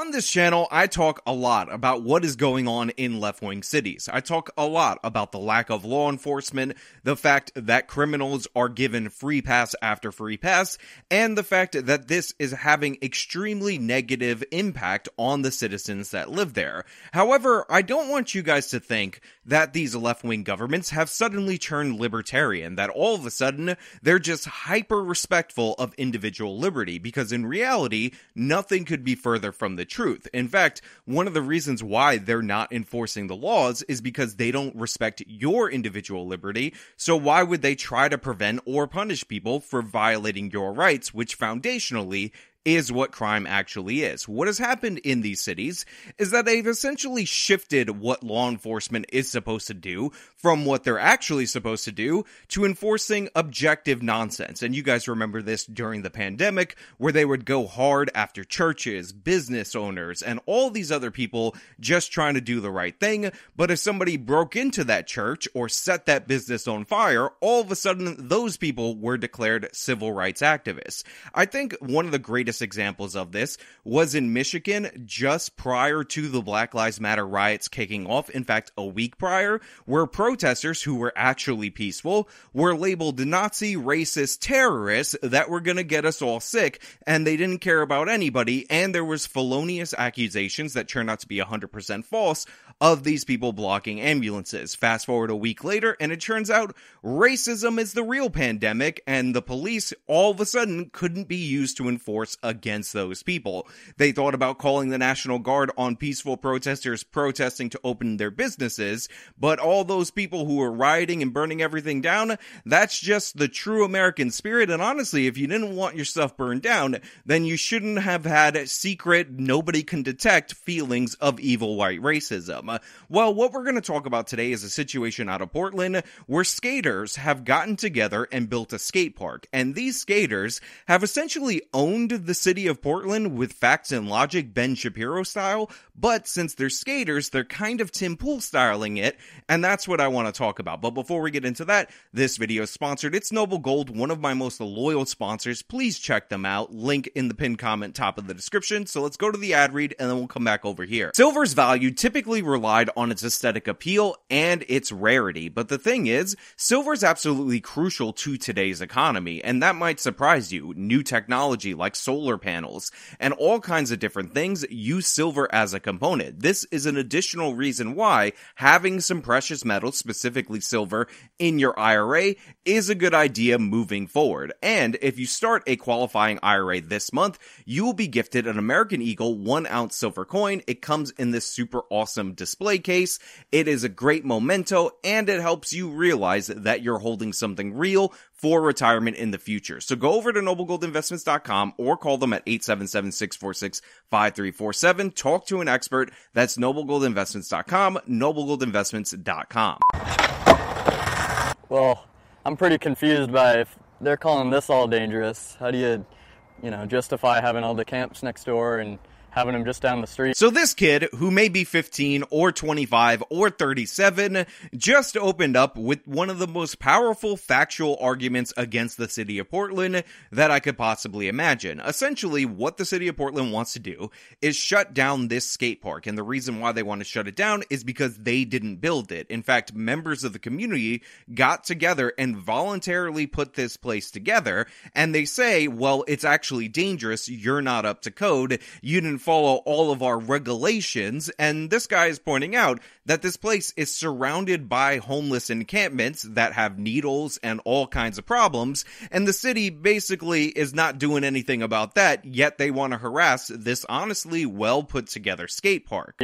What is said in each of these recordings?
On this channel, I talk a lot about what is going on in left wing cities. I talk a lot about the lack of law enforcement, the fact that criminals are given free pass after free pass, and the fact that this is having extremely negative impact on the citizens that live there. However, I don't want you guys to think that these left wing governments have suddenly turned libertarian, that all of a sudden they're just hyper respectful of individual liberty, because in reality, nothing could be further from the truth. In fact, one of the reasons why they're not enforcing the laws is because they don't respect your individual liberty. So why would they try to prevent or punish people for violating your rights, which foundationally is what crime actually is. What has happened in these cities is that they've essentially shifted what law enforcement is supposed to do from what they're actually supposed to do to enforcing objective nonsense. And you guys remember this during the pandemic where they would go hard after churches, business owners, and all these other people just trying to do the right thing. But if somebody broke into that church or set that business on fire, all of a sudden those people were declared civil rights activists. I think one of the greatest examples of this was in Michigan just prior to the Black Lives Matter riots kicking off. In fact, a week prior, where protesters who were actually peaceful were labeled Nazi racist terrorists that were going to get us all sick, and they didn't care about anybody. And there was felonious accusations that turned out to be 100% false of these people blocking ambulances. Fast forward a week later, and it turns out racism is the real pandemic, and the police all of a sudden couldn't be used to enforce against those people. They thought about calling the National Guard on peaceful protesters protesting to open their businesses, but all those people who were rioting and burning everything down, that's just the true American spirit. And honestly, if you didn't want your stuff burned down, then you shouldn't have had secret, nobody can detect feelings of evil white racism. Uh, well, what we're going to talk about today is a situation out of Portland where skaters have gotten together and built a skate park. And these skaters have essentially owned the city of Portland with facts and logic Ben Shapiro style, but since they're skaters, they're kind of Tim Pool styling it, and that's what I want to talk about. But before we get into that, this video is sponsored. It's Noble Gold, one of my most loyal sponsors. Please check them out. Link in the pinned comment top of the description. So let's go to the ad read and then we'll come back over here. Silver's value typically relied on its aesthetic appeal and its rarity, but the thing is, silver is absolutely crucial to today's economy, and that might surprise you. New technology like solar panels and all kinds of different things use silver as a component. This is an additional reason why having some precious metals, specifically silver, in your IRA is a good idea moving forward. And if you start a qualifying IRA this month, you will be gifted an American Eagle one ounce silver coin. It comes in this super awesome display case. It is a great memento and it helps you realize that you're holding something real for retirement in the future. So go over to noblegoldinvestments.com or call them at 877-646-5347. Talk to an expert. That's noblegoldinvestments.com, noblegoldinvestments.com. Well, I'm pretty confused by if they're calling this all dangerous. How do you, you know, justify having all the camps next door and having them just down the street. So this kid, who may be 15 or 25 or 37, just opened up with one of the most powerful factual arguments against the city of Portland that I could possibly imagine. Essentially, what the city of Portland wants to do is shut down this skate park. And the reason why they want to shut it down is because they didn't build it. In fact, members of the community got together and voluntarily put this place together. And they say, well, it's actually dangerous. You're not up to code. You didn't follow all of our regulations. And this guy is pointing out that this place is surrounded by homeless encampments that have needles and all kinds of problems. And the city basically is not doing anything about that, yet they want to harass this honestly well put together skate park.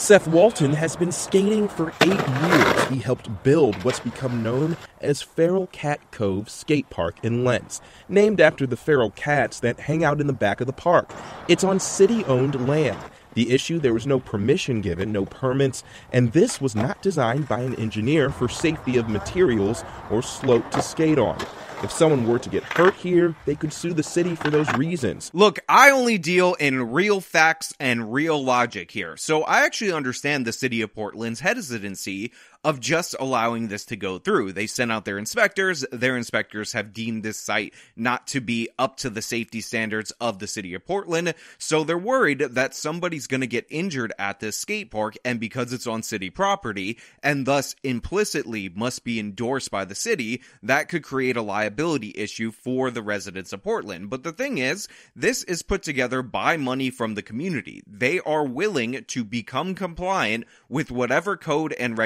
Seth Walton has been skating for eight years. He helped build what's become known as Feral Cat Cove Skate Park in Lents, named after the feral cats that hang out in the back of the park. It's on city owned land. The issue there was no permission given, no permits, and this was not designed by an engineer for safety of materials or slope to skate on. If someone were to get hurt here, they could sue the city for those reasons. Look, I only deal in real facts and real logic here, so I actually understand the city of Portland's hesitancy of just allowing this to go through. They sent out their inspectors. Their inspectors have deemed this site not to be up to the safety standards of the city of Portland. So they're worried that somebody's going to get injured at this skate park. And because it's on city property and thus implicitly must be endorsed by the city, that could create a liability issue for the residents of Portland. But the thing is, this is put together by money from the community. They are willing to become compliant with whatever code and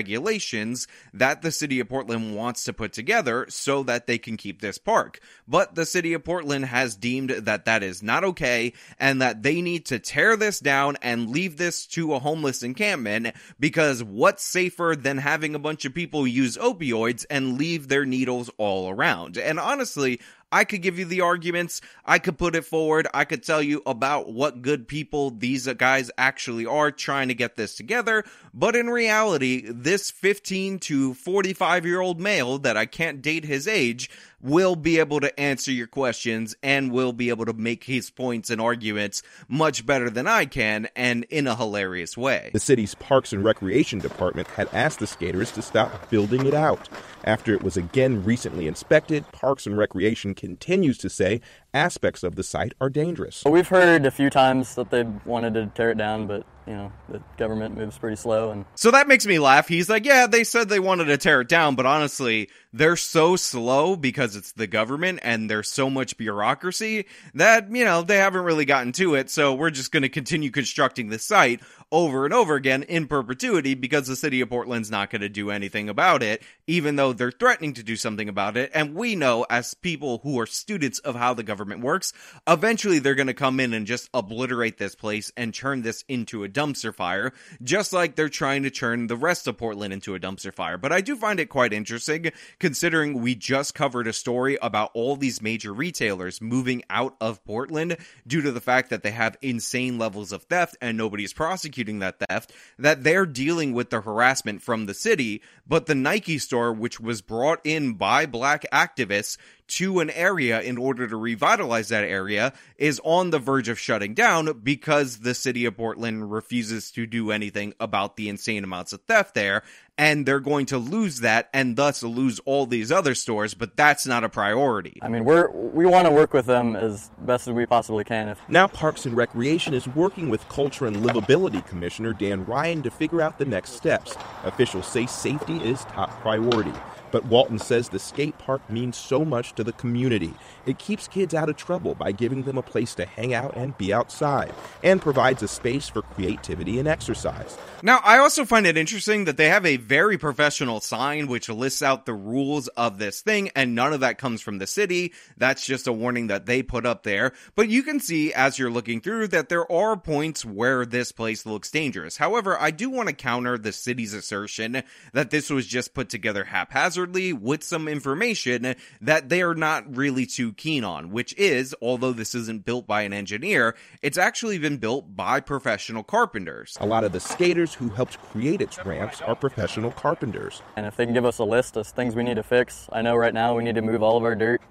that the city of Portland wants to put together so that they can keep this park. But the city of Portland has deemed that that is not okay and that they need to tear this down and leave this to a homeless encampment because what's safer than having a bunch of people use opioids and leave their needles all around? And honestly, I could give you the arguments. I could put it forward. I could tell you about what good people these guys actually are trying to get this together. But in reality, this 15 to 45 year old male that I can't date his age will be able to answer your questions and will be able to make his points and arguments much better than I can and in a hilarious way. The city's Parks and Recreation Department had asked the skaters to stop building it out. After it was again recently inspected, Parks and Recreation continues to say aspects of the site are dangerous. We've heard a few times that they wanted to tear it down, but you know the government moves pretty slow and so that makes me laugh. He's like yeah they said they wanted to tear it down but honestly they're so slow because it's the government and there's so much bureaucracy that you know they haven't really gotten to it. So we're just going to continue constructing the site over and over again in perpetuity because the city of Portland's not going to do anything about it even though they're threatening to do something about it. And we know as people who are students of how the government works eventually they're going to come in and just obliterate this place and turn this into a dumpster fire, just like they're trying to turn the rest of Portland into a dumpster fire. But I do find it quite interesting considering we just covered a story about all these major retailers moving out of Portland due to the fact that they have insane levels of theft and nobody's prosecuting that theft, that they're dealing with the harassment from the city. But the Nike store, which was brought in by black activists, to an area in order to revitalize that area is on the verge of shutting down because the city of Portland refuses to do anything about the insane amounts of theft there. And they're going to lose that and thus lose all these other stores, but that's not a priority. I mean, we're, we want to work with them as best as we possibly can. If- now, Parks and Recreation is working with Culture and Livability Commissioner Dan Ryan to figure out the next steps. Officials say safety is top priority. But Walton says the skate park means so much to the community. It keeps kids out of trouble by giving them a place to hang out and be outside, and provides a space for creativity and exercise. Now, I also find it interesting that they have a very professional sign which lists out the rules of this thing, and none of that comes from the city. That's just a warning that they put up there. But you can see as you're looking through that there are points where this place looks dangerous. However, I do want to counter the city's assertion that this was just put together haphazardly with some information that they are not really too keen on, which is, although this isn't built by an engineer, it's actually been built by professional carpenters. A lot of the skaters who helped create its ramps are professional carpenters. And if they can give us a list of things we need to fix, I know right now we need to move all of our dirt,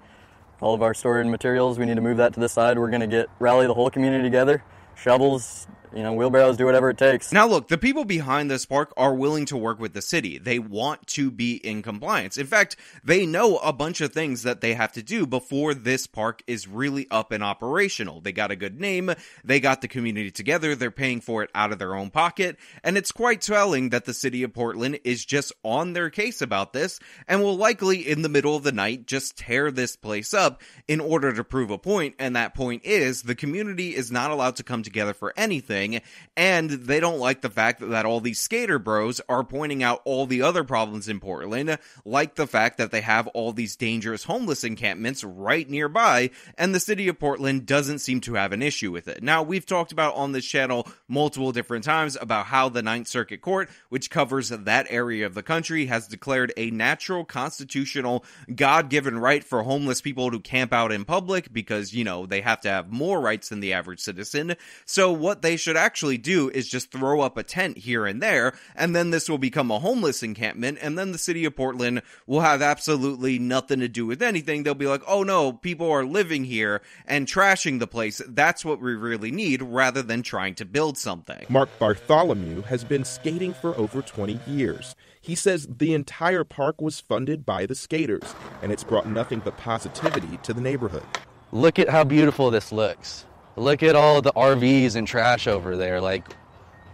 all of our stored materials, we need to move that to the side. We're going to get rally the whole community together, shovels, you know, wheelbarrows do whatever it takes. Now, look, the people behind this park are willing to work with the city. They want to be in compliance. In fact, they know a bunch of things that they have to do before this park is really up and operational. They got a good name, they got the community together, they're paying for it out of their own pocket, and it's quite telling that the city of Portland is just on their case about this and will likely, in the middle of the night, just tear this place up in order to prove a point, and that point is the community is not allowed to come together for anything thing, and they don't like the fact that all these skater bros are pointing out all the other problems in Portland, like the fact that they have all these dangerous homeless encampments right nearby, and the city of Portland doesn't seem to have an issue with it. Now, we've talked about on this channel multiple different times about how the Ninth Circuit Court, which covers that area of the country, has declared a natural constitutional God given right for homeless people to camp out in public because, you know, they have to have more rights than the average citizen. So, what they should actually do is just throw up a tent here and there, and then this will become a homeless encampment, and then the city of Portland will have absolutely nothing to do with anything. They'll be like, oh no, people are living here and trashing the place. That's what we really need rather than trying to build something. Mark Bartholomew has been skating for over 20 years. He says the entire park was funded by the skaters, and it's brought nothing but positivity to the neighborhood. Look at how beautiful this looks. Look at all the RVs and trash over there. Like,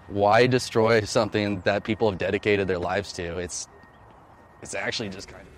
why destroy something that people have dedicated their lives to? It's, it's actually just kind of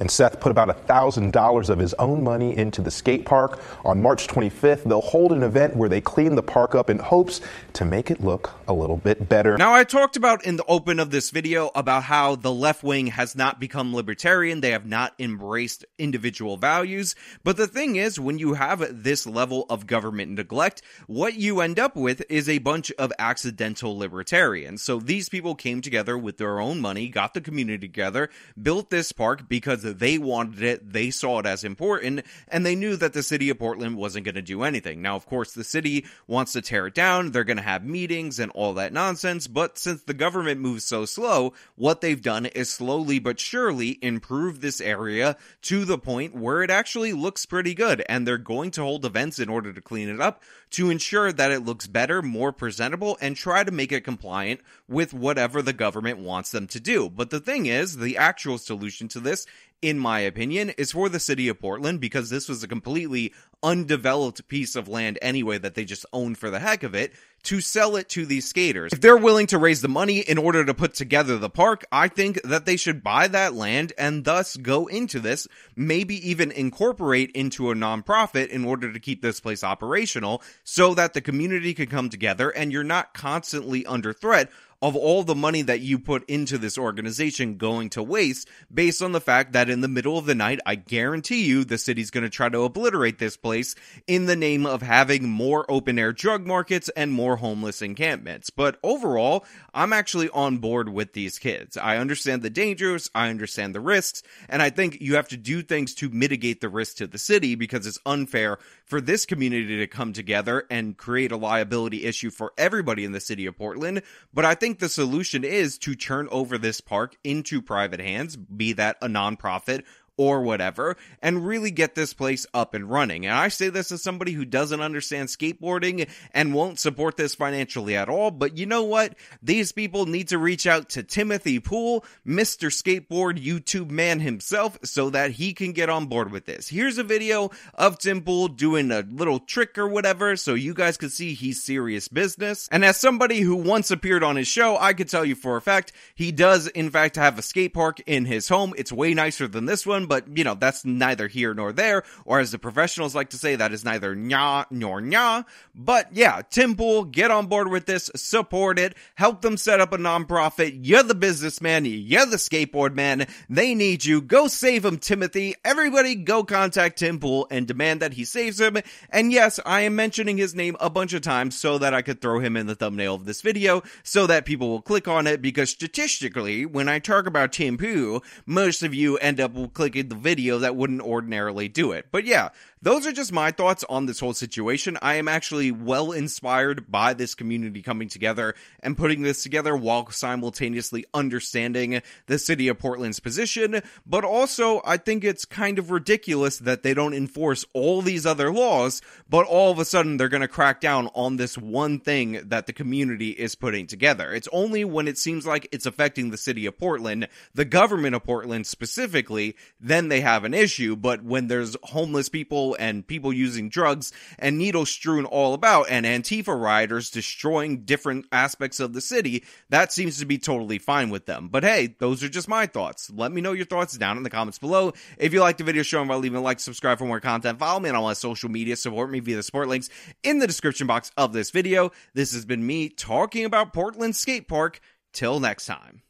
and Seth put about $1,000 of his own money into the skate park. On March 25th, they'll hold an event where they clean the park up in hopes to make it look a little bit better. Now, I talked about in the open of this video about how the left wing has not become libertarian. They have not embraced individual values. But the thing is, when you have this level of government neglect, what you end up with is a bunch of accidental libertarians. So these people came together with their own money, got the community together, built this park because they wanted it, they saw it as important, and they knew that the city of Portland wasn't going to do anything. Now, of course, the city wants to tear it down, they're going to have meetings and all that nonsense, but since the government moves so slow, what they've done is slowly but surely improve this area to the point where it actually looks pretty good, and they're going to hold events in order to clean it up to ensure that it looks better, more presentable, and try to make it compliant with whatever the government wants them to do. But the thing is, the actual solution to this in my opinion, is for the city of Portland because this was a completely undeveloped piece of land anyway that they just owned for the heck of it to sell it to these skaters. If they're willing to raise the money in order to put together the park, I think that they should buy that land and thus go into this, maybe even incorporate into a nonprofit in order to keep this place operational so that the community can come together and you're not constantly under threat of all the money that you put into this organization going to waste based on the fact that in the middle of the night, I guarantee you the city's going to try to obliterate this place in the name of having more open air drug markets and more homeless encampments. But overall, I'm actually on board with these kids. I understand the dangers, I understand the risks, and I think you have to do things to mitigate the risk to the city because it's unfair for this community to come together and create a liability issue for everybody in the city of Portland. But I think the solution is to turn over this park into private hands, be that a nonprofit or whatever and really get this place up and running. And I say this as somebody who doesn't understand skateboarding and won't support this financially at all. But you know what? These people need to reach out to Timothy Pool, Mr. Skateboard YouTube man himself, so that he can get on board with this. Here's a video of Tim Pool doing a little trick or whatever so you guys can see he's serious business. And as somebody who once appeared on his show, I could tell you for a fact he does in fact have a skate park in his home. It's way nicer than this one but you know, that's neither here nor there. Or as the professionals like to say, that is neither nya nor nya. But yeah, Tim Pool, get on board with this, support it, help them set up a nonprofit. You're the businessman, you're the skateboard man. They need you. Go save him, Timothy. Everybody go contact Tim Pool and demand that he saves him. And yes, I am mentioning his name a bunch of times so that I could throw him in the thumbnail of this video so that people will click on it because statistically, when I talk about Tim Pool, most of you end up clicking the video that wouldn't ordinarily do it. But yeah, those are just my thoughts on this whole situation. I am actually well inspired by this community coming together and putting this together while simultaneously understanding the city of Portland's position. But also, I think it's kind of ridiculous that they don't enforce all these other laws, but all of a sudden they're going to crack down on this one thing that the community is putting together. It's only when it seems like it's affecting the city of Portland, the government of Portland specifically, then they have an issue. But when there's homeless people and people using drugs and needles strewn all about and Antifa rioters destroying different aspects of the city, that seems to be totally fine with them. But hey, those are just my thoughts. Let me know your thoughts down in the comments below. If you liked the video, show them by leaving a like, subscribe for more content, follow me on all my social media, support me via the support links in the description box of this video. This has been me talking about Portland Skate Park. Till next time.